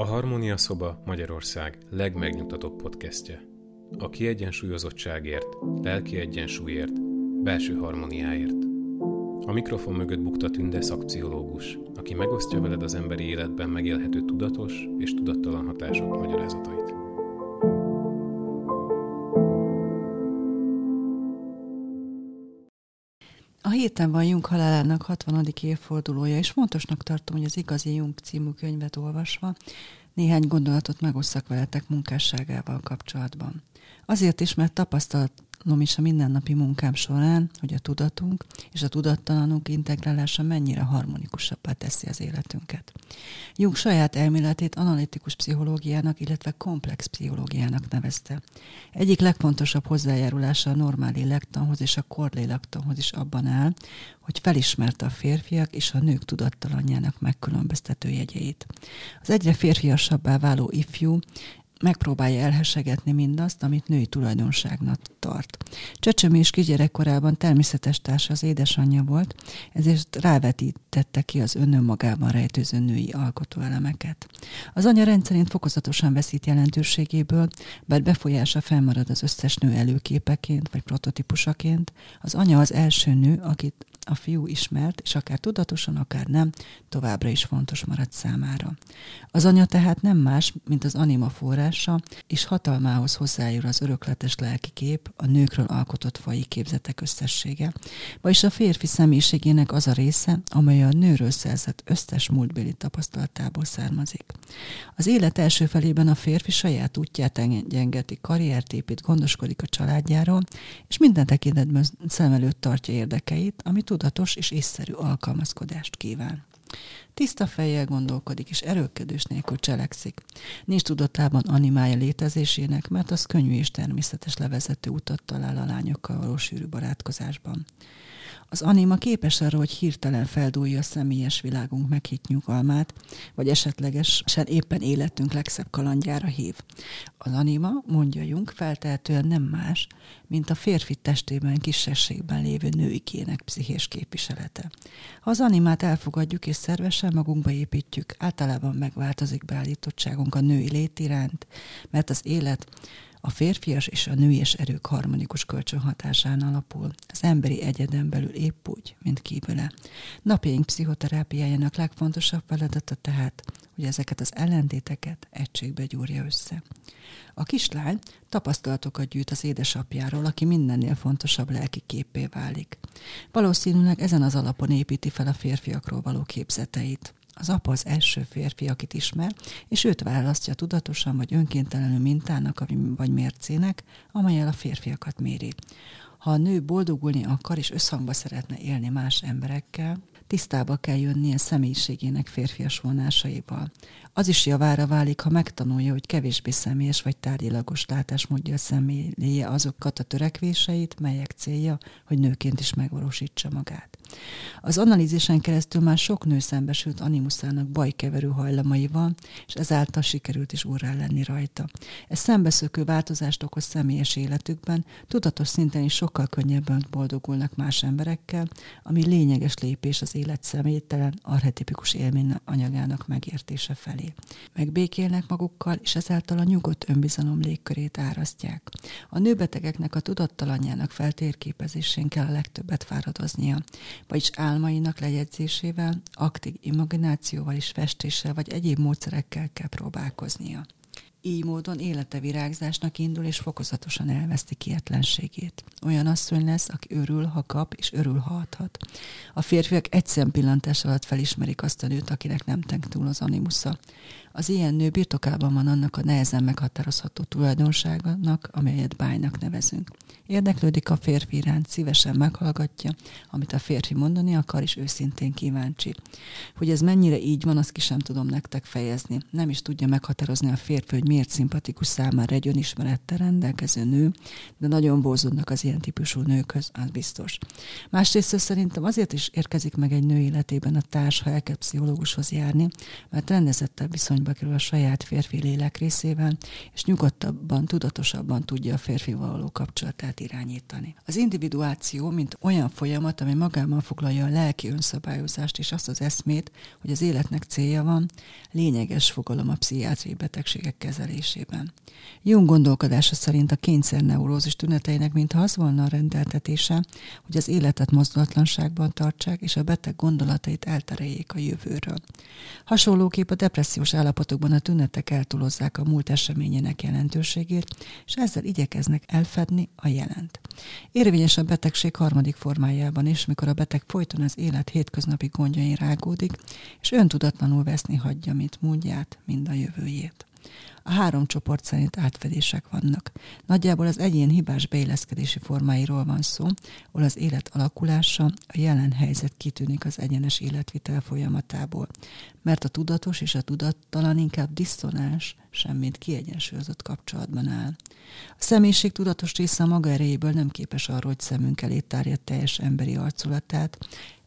A Harmónia Szoba Magyarország legmegnyugtatóbb podcastje. A kiegyensúlyozottságért, lelki egyensúlyért, belső harmóniáért. A mikrofon mögött bukta Tünde szakpszichológus, aki megosztja veled az emberi életben megélhető tudatos és tudattalan hatások magyarázatait. A héten van Jung halálának 60. évfordulója, és fontosnak tartom, hogy az Igazi Jung című könyvet olvasva néhány gondolatot megosszak veletek munkásságával kapcsolatban. Azért is, mert tapasztalat tapasztalom is a mindennapi munkám során, hogy a tudatunk és a tudattalanunk integrálása mennyire harmonikusabbá teszi az életünket. Jung saját elméletét analitikus pszichológiának, illetve komplex pszichológiának nevezte. Egyik legfontosabb hozzájárulása a normál lélektanhoz és a korlélektanhoz is abban áll, hogy felismerte a férfiak és a nők tudattalanjának megkülönböztető jegyeit. Az egyre férfiasabbá váló ifjú megpróbálja elhesegetni mindazt, amit női tulajdonságnak tart. Csöcsöm és kisgyerekkorában természetes társa az édesanyja volt, ezért rávetítette ki az önmagában rejtőző női alkotóelemeket. Az anya rendszerint fokozatosan veszít jelentőségéből, bár befolyása felmarad az összes nő előképeként vagy prototípusaként, az anya az első nő, akit a fiú ismert, és akár tudatosan, akár nem, továbbra is fontos marad számára. Az anya tehát nem más, mint az anima forrása, és hatalmához hozzájár az örökletes lelki kép, a nőkről alkotott fai képzetek összessége, vagyis a férfi személyiségének az a része, amely a nőről szerzett összes múltbéli tapasztalatából származik. Az élet első felében a férfi saját útját engedeti, karriert épít, gondoskodik a családjáról, és minden tekintetben szem előtt tartja érdekeit, amit tudatos és észszerű alkalmazkodást kíván. Tiszta fejjel gondolkodik, és erőködés nélkül cselekszik. Nincs tudatában animája létezésének, mert az könnyű és természetes levezető utat talál a lányokkal való sűrű barátkozásban. Az anima képes arra, hogy hirtelen feldúlja a személyes világunk meghitt nyugalmát, vagy esetlegesen éppen életünk legszebb kalandjára hív. Az anima, mondja Jung, feltehetően nem más, mint a férfi testében kisességben lévő nőikének pszichés képviselete. Ha az animát elfogadjuk és szervesen magunkba építjük, általában megváltozik beállítottságunk a női lét iránt, mert az élet a férfias és a nőies erők harmonikus kölcsönhatásán alapul, az emberi egyeden belül épp úgy, mint kívüle. Napjaink pszichoterápiájának legfontosabb feladata tehát, hogy ezeket az ellentéteket egységbe gyúrja össze. A kislány tapasztalatokat gyűjt az édesapjáról, aki mindennél fontosabb lelki képé válik. Valószínűleg ezen az alapon építi fel a férfiakról való képzeteit. Az apa az első férfi, akit ismer, és őt választja tudatosan vagy önkéntelenül mintának vagy mércének, amelyel a férfiakat méri. Ha a nő boldogulni akar és összhangba szeretne élni más emberekkel, tisztába kell jönnie személyiségének férfias vonásaival. Az is javára válik, ha megtanulja, hogy kevésbé személyes vagy tárgyilagos látásmódja személye azokat a törekvéseit, melyek célja, hogy nőként is megvalósítsa magát. Az analízisen keresztül már sok nő szembesült animuszának bajkeverő hajlamaival, és ezáltal sikerült is úrrá lenni rajta. Ez szembeszökő változást okoz személyes életükben, tudatos szinten is sokkal könnyebben boldogulnak más emberekkel, ami lényeges lépés az élet személytelen, archetipikus élmény anyagának megértése felé. Megbékélnek magukkal, és ezáltal a nyugodt önbizalom légkörét árasztják. A nőbetegeknek a tudattalanjának feltérképezésén kell a legtöbbet fáradoznia vagyis álmainak lejegyzésével, aktív imaginációval és festéssel vagy egyéb módszerekkel kell próbálkoznia. Így módon élete virágzásnak indul, és fokozatosan elveszti kietlenségét. Olyan asszony lesz, aki örül, ha kap, és örül, ha adhat. A férfiak egy pillantás alatt felismerik azt a nőt, akinek nem tenk túl az animusza. Az ilyen nő birtokában van annak a nehezen meghatározható tulajdonságának, amelyet bájnak nevezünk. Érdeklődik a férfi iránt, szívesen meghallgatja, amit a férfi mondani akar, és őszintén kíváncsi. Hogy ez mennyire így van, azt ki sem tudom nektek fejezni. Nem is tudja meghatározni a férfi, hogy miért szimpatikus számára egy önismerettel rendelkező nő, de nagyon bózódnak az ilyen típusú nőkhöz, az biztos. Másrészt szerintem azért is érkezik meg egy nő életében a társ, ha elkezd pszichológushoz járni, mert rendezettebb viszonyba kerül a saját férfi lélek részével, és nyugodtabban, tudatosabban tudja a férfi való kapcsolatát irányítani. Az individuáció, mint olyan folyamat, ami magában foglalja a lelki önszabályozást és azt az eszmét, hogy az életnek célja van, lényeges fogalom a pszichiátriai betegségek kezelésében. Jung gondolkodása szerint a kényszerneurózis tüneteinek mintha az volna a rendeltetése, hogy az életet mozdulatlanságban tartsák, és a beteg gondolatait eltereljék a jövőről. Hasonlóképp a depressziós állapotokban a tünetek eltúlozzák a múlt eseményének jelentőségét, és ezzel igyekeznek elfedni a jelent. Érvényes a betegség harmadik formájában is, mikor a beteg folyton az élet hétköznapi gondjain rágódik, és öntudatlanul veszni hagyja, mint múltját, mind a jövőjét. A három csoport szerint átfedések vannak. Nagyjából az egyén hibás beilleszkedési formáiról van szó, ahol az élet alakulása, a jelen helyzet kitűnik az egyenes életvitel folyamatából, mert a tudatos és a tudattalan inkább diszonás, semmint kiegyensúlyozott kapcsolatban áll. A személyiség tudatos része maga erejéből nem képes arra, hogy szemünk elé tárja teljes emberi arculatát,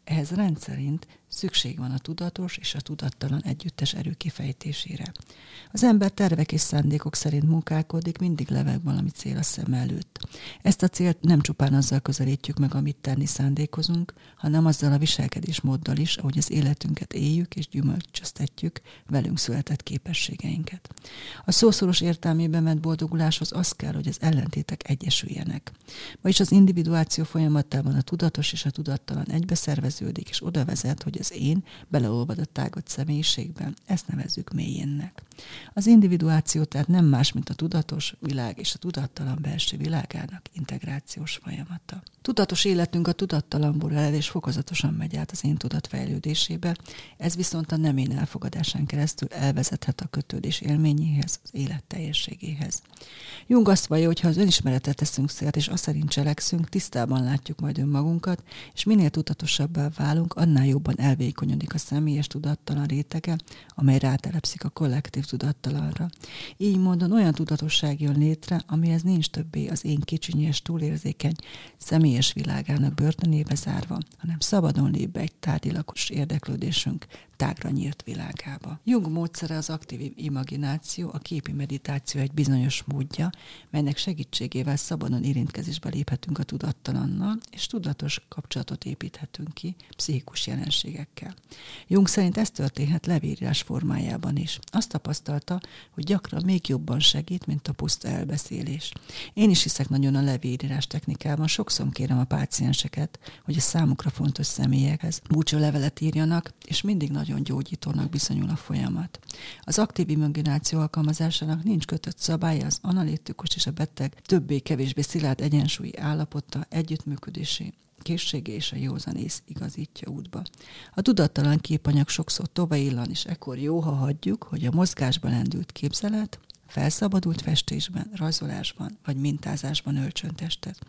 ehhez rendszerint Szükség van a tudatos és a tudattalan együttes erő kifejtésére. Az ember tervek és szándékok szerint munkálkodik, mindig leveg valami cél a szem előtt. Ezt a célt nem csupán azzal közelítjük meg, amit tenni szándékozunk, hanem azzal a viselkedésmóddal is, ahogy az életünket éljük és gyümölcsöztetjük velünk született képességeinket. A szószoros értelmében ment boldoguláshoz az kell, hogy az ellentétek egyesüljenek. Vagyis az individuáció folyamatában a tudatos és a tudattalan egybeszerveződik, és oda vezet, hogy az én beleolvad a tágott személyiségben. Ezt nevezzük mélyénnek. Az individuáció tehát nem más, mint a tudatos világ és a tudattalan belső világának integrációs folyamata. Tudatos életünk a tudattalamból el és fokozatosan megy át az én tudat fejlődésébe, ez viszont a nem én elfogadásán keresztül elvezethet a kötődés élményéhez, az élet teljességéhez. Jung azt vallja, hogy ha az önismeretet teszünk szert, és azt szerint cselekszünk, tisztában látjuk majd önmagunkat, és minél tudatosabbá válunk, annál jobban elvékonyodik a személyes tudattalan rétege, amely rátelepszik a kollektív tudattalanra. Így módon olyan tudatosság jön létre, amihez nincs többé az én kicsinyes, túlérzékeny, személyes világának börtönébe zárva, hanem szabadon lép be egy tárgyilagos érdeklődésünk tágra nyílt világába. Jung módszere az aktív imagináció, a képi meditáció egy bizonyos módja, melynek segítségével szabadon érintkezésbe léphetünk a tudattalannal, és tudatos kapcsolatot építhetünk ki pszichikus jelenségekkel. Jung szerint ez történhet levírás formájában is. Azt tapasztalta, hogy gyakran még jobban segít, mint a puszta elbeszélés. Én is hiszek nagyon a levírás technikában, sokszor kérem a pácienseket, hogy a számukra fontos személyekhez búcsú levelet írjanak, és mindig nagyon nagyon gyógyítónak bizonyul a folyamat. Az aktív imagináció alkalmazásának nincs kötött szabálya, az analitikus és a beteg többé-kevésbé szilárd egyensúlyi állapota együttműködési készsége és a józanész igazítja útba. A tudattalan képanyag sokszor tovaillan, és ekkor jó, ha hagyjuk, hogy a mozgásba lendült képzelet felszabadult festésben, rajzolásban vagy mintázásban öltsön testet.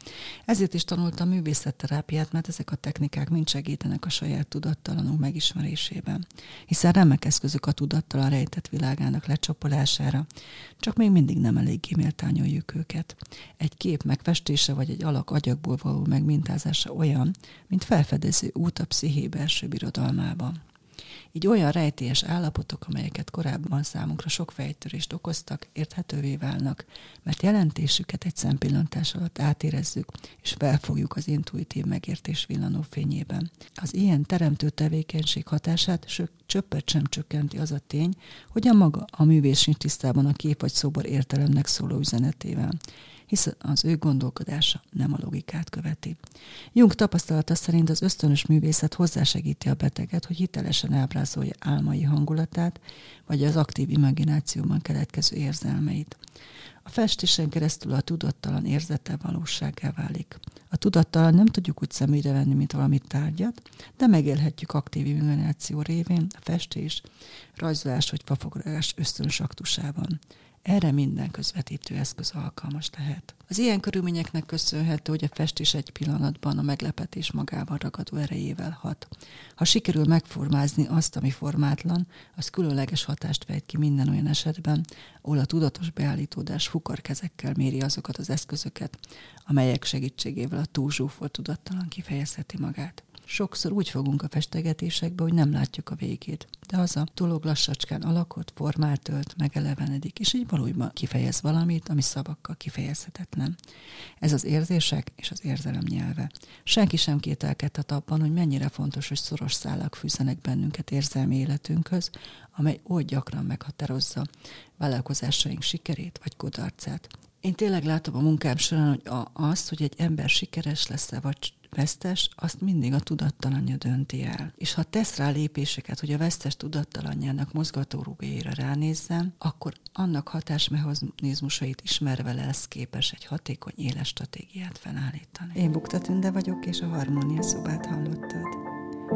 Ezért is tanultam művészetterápiát, mert ezek a technikák mind segítenek a saját tudattalanunk megismerésében, hiszen remek eszközök a tudattalan rejtett világának lecsapolására, csak még mindig nem eléggé méltányoljuk őket. Egy kép megfestése vagy egy alak agyagból való megmintázása olyan, mint felfedező út a psziché belső birodalmában. Így olyan rejtélyes állapotok, amelyeket korábban számunkra sok fejtörést okoztak, érthetővé válnak, mert jelentésüket egy szempillantás alatt átérezzük, és felfogjuk az intuitív megértés villanó fényében. Az ilyen teremtő tevékenység hatását sőt, csöppet sem csökkenti az a tény, hogy a maga a művész sincs tisztában a kép vagy szobor értelemnek szóló üzenetével hisz az ő gondolkodása nem a logikát követi. Jung tapasztalata szerint az ösztönös művészet hozzásegíti a beteget, hogy hitelesen ábrázolja álmai hangulatát, vagy az aktív imaginációban keletkező érzelmeit. A festésen keresztül a tudattalan érzete valóságá válik. A tudattalan nem tudjuk úgy szemügyre venni, mint valamit tárgyat, de megélhetjük aktív imagináció révén a festés, rajzolás vagy fafoglalás ösztönös aktusában. Erre minden közvetítő eszköz alkalmas lehet. Az ilyen körülményeknek köszönhető, hogy a festés egy pillanatban a meglepetés magával ragadó erejével hat. Ha sikerül megformázni azt, ami formátlan, az különleges hatást fejt ki minden olyan esetben, ahol a tudatos beállítódás fukarkezekkel méri azokat az eszközöket, amelyek segítségével a túlzsúfolt tudattalan kifejezheti magát. Sokszor úgy fogunk a festegetésekbe, hogy nem látjuk a végét. De az a dolog lassacskán alakot, formát ölt, megelevenedik, és így valójában kifejez valamit, ami szavakkal kifejezhetetlen. Ez az érzések és az érzelem nyelve. Senki sem kételkedhet abban, hogy mennyire fontos, hogy szoros szálak fűzenek bennünket érzelmi életünkhöz, amely oly gyakran meghatározza vállalkozásaink sikerét vagy kudarcát. Én tényleg látom a munkám során, hogy a, azt, hogy egy ember sikeres lesz-e vagy vesztes, azt mindig a tudattalanja dönti el. És ha tesz rá lépéseket, hogy a vesztes tudattalanjának mozgatórugójára ránézzem, akkor annak hatásmechanizmusait ismerve lesz képes egy hatékony éles stratégiát felállítani. Én Bukta Tünde vagyok, és a Harmónia szobát hallottad.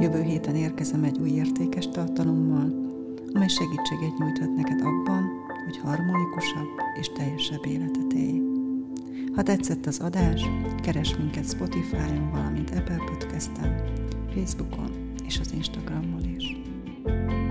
Jövő héten érkezem egy új értékes tartalommal, amely segítséget nyújthat neked abban, hogy harmonikusabb és teljesebb életet élj. Ha tetszett az adás, keres minket Spotify-on, valamint Apple Podcast-en, Facebookon és az Instagramon is. thank you